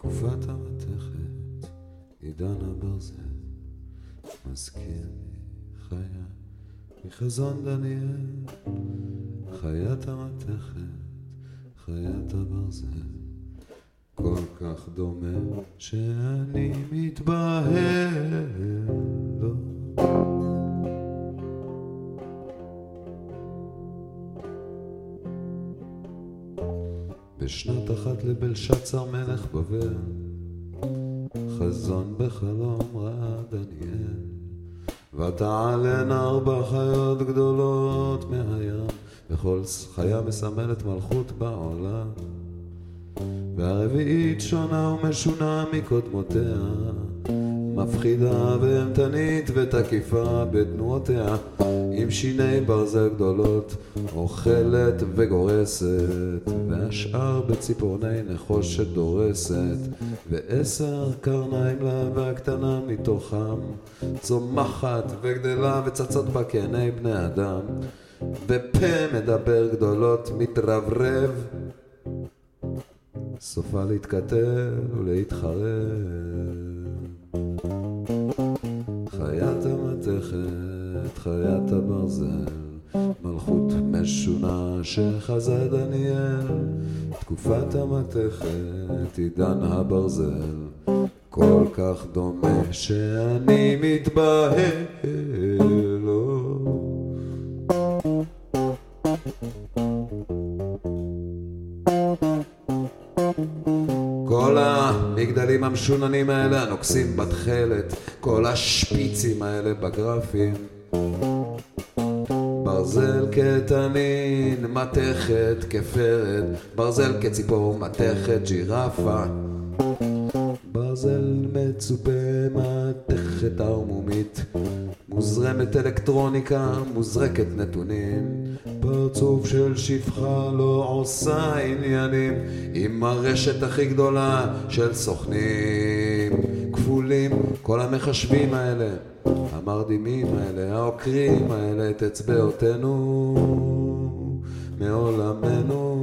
תקופת המתכת, עידן הברזל, מזכיר לי חיה מחזון דניאל, חיית המתכת, חיית הברזל, כל כך דומה שאני מתבהל. לא. בשנת אחת לבלשצר מלך בבל, חזון בחלום ראה דניאל, ותעלנה ארבע חיות גדולות מהים, וכל חיה מסמלת מלכות בעולם, והרביעית שונה ומשונה מקודמותיה, מפחידה ואימתנית ותקיפה בתנועותיה, עם שיני ברזל גדולות, אוכלת וגורסת, והשאר בציפורני נחושת דורסת, ועשר קרניים לה והקטנה מתוכם, צומחת וגדלה וצצות בה כעיני בני אדם, ופה מדבר גדולות מתרברב, סופה להתקטל ולהתחרב. חיית המתכת, חיית הברזל, מלכות משונה שחזה דניאל, תקופת המתכת, עידן הברזל, כל כך דומה שאני מתבהל. המשוננים האלה, הנוקסים בתכלת, כל השפיצים האלה בגרפים. ברזל כתנין, מתכת כפרד, ברזל כציפור, מתכת ג'ירפה. ברזל מצופה, מתכת ערמומית, מוזרמת אלקטרוניקה, מוזרקת נתונים, פרצוף של שפחה לא עושה עניינים, עם הרשת הכי גדולה של סוכנים כפולים, כל המחשבים האלה, המרדימים האלה, העוקרים האלה את אצבעותינו מעולמנו.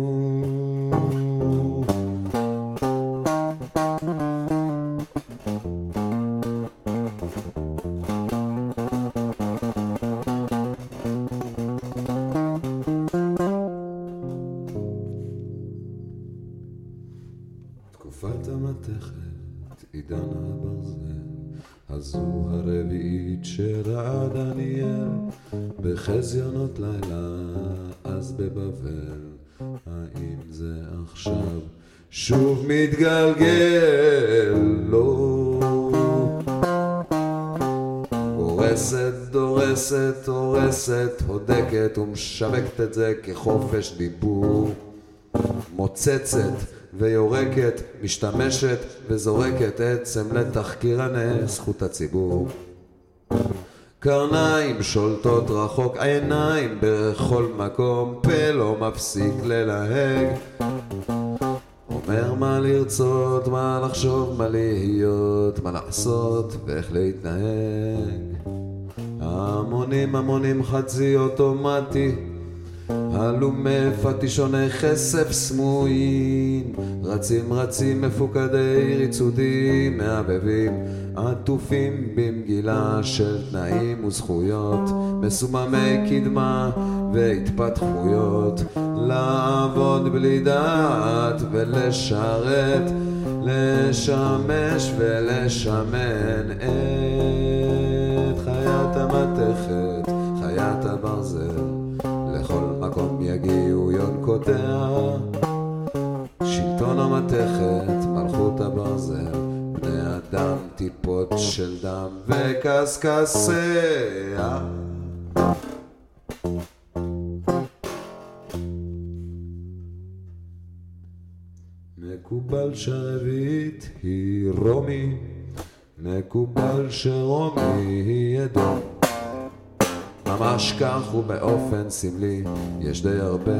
המתכת, עידן הברזל, הזו הרביעית שראה דניאל, בחזיונות לילה, אז בבבל, האם זה עכשיו שוב מתגלגל? לא. הורסת, דורסת, הורסת, הודקת ומשווקת את זה כחופש דיבור. מוצצת ויורקת, משתמשת וזורקת עצם לתחקירני זכות הציבור. קרניים שולטות רחוק, עיניים בכל מקום, פה לא מפסיק ללהג. אומר מה לרצות, מה לחשוב, מה להיות, מה לעשות ואיך להתנהג. המונים המונים חצי אוטומטי הלומי פטישוני כסף סמויים. רצים רצים מפוקדי ריצודים מהבהבים עטופים במגילה של תנאים וזכויות. מסוממי קדמה והתפתחויות. לעבוד בלי דעת ולשרת לשמש ולשמן את חיית המתכת חיית הברזל יונקותיה שלטון המתכת, מלכות הברזל בני אדם, טיפות של דם וקשקשיה. מקובל שהרביעית היא רומי מקובל שרומי היא אדום ממש כך ובאופן סמלי, יש די הרבה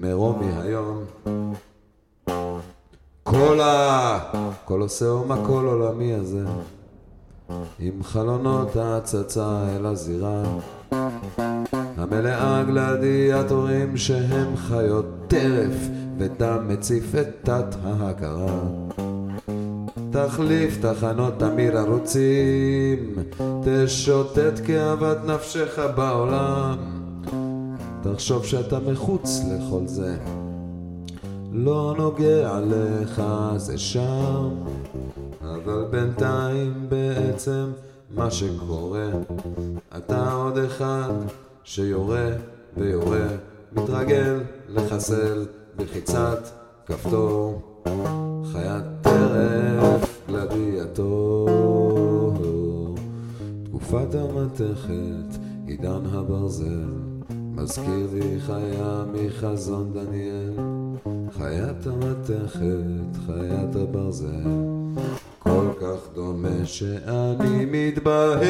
מרומי היום. כל הקולוסאום הכל עולמי הזה, עם חלונות ההצצה אל הזירה, המלאה גלדיאטורים שהם חיות טרף, ודם מציף את תת ההכרה. תחליף תחנות תמיר ערוצים, תשוטט כאוות נפשך בעולם. תחשוב שאתה מחוץ לכל זה, לא נוגע לך זה שם, אבל בינתיים בעצם מה שקורה, אתה עוד אחד שיורה ויורה, מתרגל לחסל בלחיצת כפתור, חיית טרף גלדיאטור, תקופת המתכת, עידן הברזל, מזכיר לי חיה מחזון דניאל, חיית המתכת, חיית הברזל, כל כך דומה שאני מתבהל.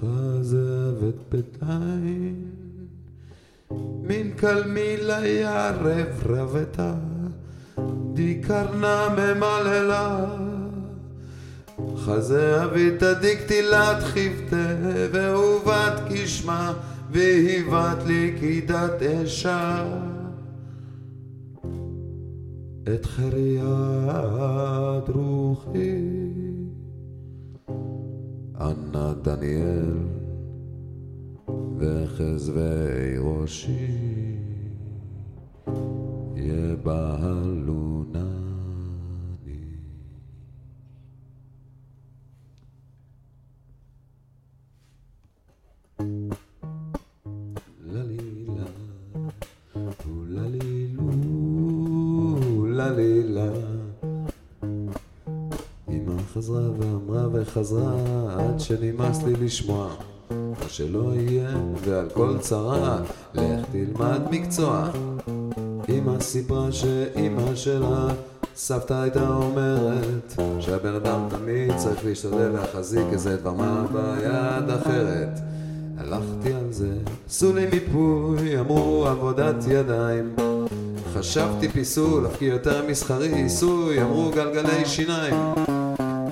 חזבת בדיים, מן כלמילה יערב רבתה, די קרנה ממללה. חזה אביתא דקטילת חיבתה, ואהובת כשמה, והיבת לי קידת אשה. את חריית רוחי, אנא דניאל, וחזבי ראשי, יבהלונני. ללילה, וללילו, ללילה. חזרה ואמרה וחזרה עד שנמאס לי לשמוע שלא יהיה ועל כל צרה לך תלמד מקצוע. אמא סיפרה שאמא שלה סבתא הייתה אומרת שהבן אדם תמיד צריך להשתדל להחזיק איזה דבר מה ביד אחרת. הלכתי על זה, עשו לי מיפוי, אמרו עבודת ידיים. חשבתי פיסול, אף כי יותר מסחרי, עיסוי, אמרו גלגלי שיניים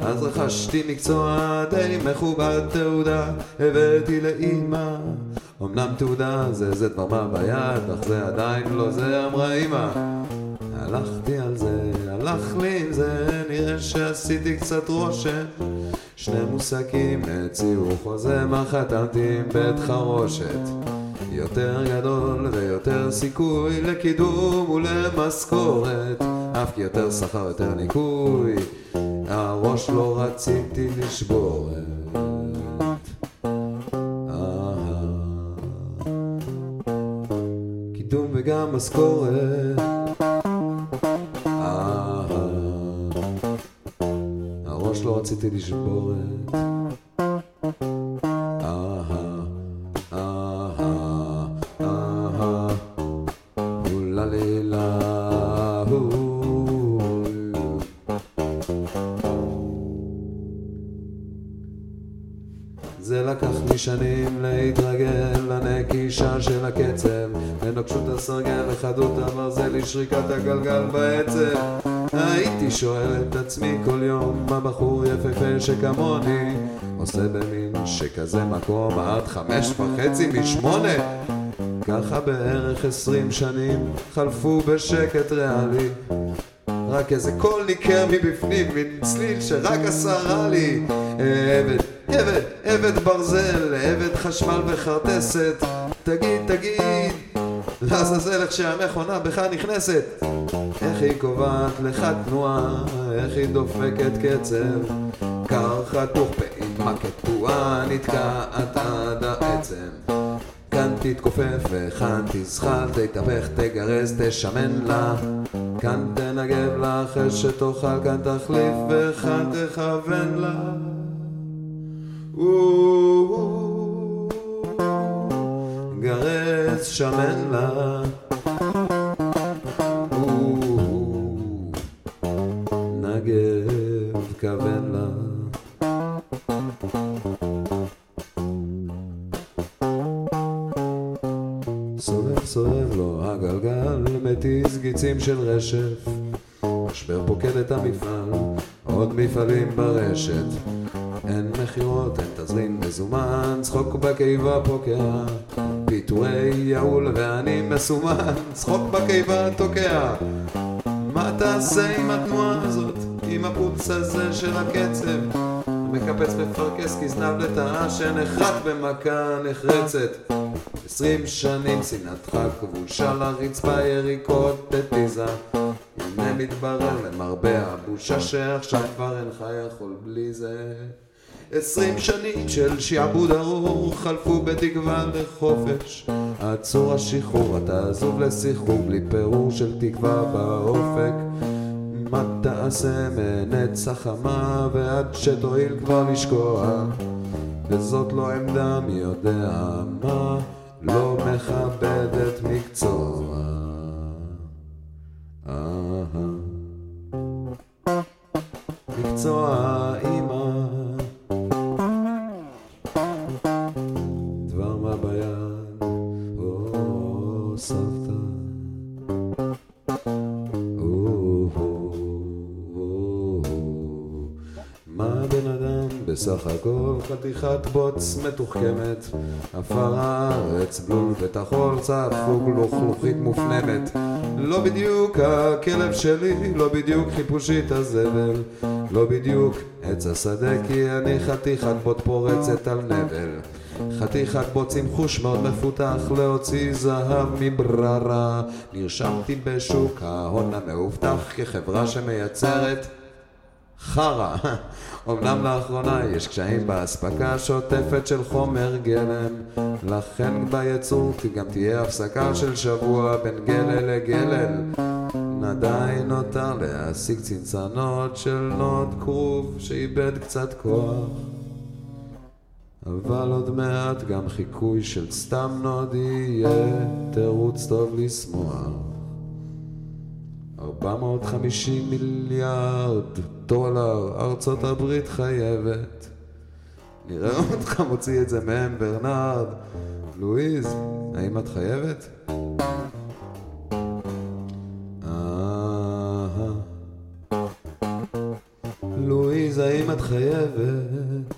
אז רכשתי מקצוע די מכובד תעודה, הבאתי לאימא. אמנם תעודה זה זה דבר מה ביד, אך זה עדיין לא זה אמרה אימא. הלכתי על זה, הלך לי עם זה, נראה שעשיתי קצת רושם. שני מושגים הציעו חוזה מה חתמתי עם בית חרושת? יותר גדול ויותר סיכוי לקידום ולמשכורת. אף כי יותר שכר יותר ניקוי הראש לא רציתי לשבור קידום וגם משכורת. הראש לא רציתי לשבור את זה לקח לי שנים להתרגל לנקישה של הקצב. לנוקשות הסרגל, לחדות הברזל, לשריקת הגלגל בעצב. הייתי שואל את עצמי כל יום מה בחור יפהפה שכמוני? עושה במין שכזה מקום עד חמש וחצי משמונה. ככה בערך עשרים שנים חלפו בשקט ריאלי. רק איזה קול ניכר מבפנים, מין צליל שרק עשה רע לי. עבד, עבד, עבד ברזל, עבד חשמל וחרטסת תגיד, תגיד, לעזאזל איך שהמכונה בך נכנסת. איך היא קובעת לך תנועה, איך היא דופקת קצב. קר חתוך פעימה קטועה, נתקעת עד העצם. כאן תתכופף וכאן תזחל, תתהפך, תגרז, תשמן לה. כאן תנגב לה אחרי שתאכל, כאן תחליף וכאן תכוון לה גרז, שמן לה. נגב, כוון לה. סובב סובב לו הגלגל, מתיז גיצים של רשף. משבר פוקד את המפעל, עוד מפעלים ברשת מזומן, צחוק בקיבה פוקע פיטורי יעול ואני מסומן, צחוק בקיבה תוקע. מה תעשה עם התנועה הזאת, עם הפולס הזה של הקצב? מקפץ מפרכס כזנב לטאה שנחרט במכה נחרצת. עשרים שנים שנאתך כבושה לרצפה יריקות תתיזה. הנה מתברר למרבה הבושה שעכשיו כבר אינך יכול בלי זה. עשרים שנים של שעבוד ארור חלפו בתקווה לחופש עצור השחרור אתה עזוב לסחרור בלי פירור של תקווה באופק. מה תעשה מנצח חמה ועד שתואיל כבר לשקוע? וזאת לא עמדה מי יודע מה לא מכבדת מקצוע הכל חתיכת בוץ מתוחכמת עפר הארץ בלול וטחול צפוג לוחלוכית מופנמת. לא בדיוק הכלב שלי, לא בדיוק חיפושית הזבל לא בדיוק עץ השדה כי אני חתיכת בוט פורצת על נבל. חתיכת בוץ עם חוש מאוד מפותח להוציא זהב מבררה. נרשמתי בשוק ההון המאובטח כחברה שמייצרת חרא. אמנם לאחרונה יש קשיים באספקה שוטפת של חומר גלם. לכן בייצור גם תהיה הפסקה של שבוע בין גלל לגלל עדיין נותר להשיג צנצנות של נוד כרוב שאיבד קצת כוח. אבל עוד מעט גם חיקוי של סתם נוד יהיה תירוץ טוב לשמוח. 450 מיליארד דולר ארצות הברית חייבת. נראה אותך מוציא את זה מהם, ברנרד. לואיז, האם את חייבת? לואיז, האם את חייבת?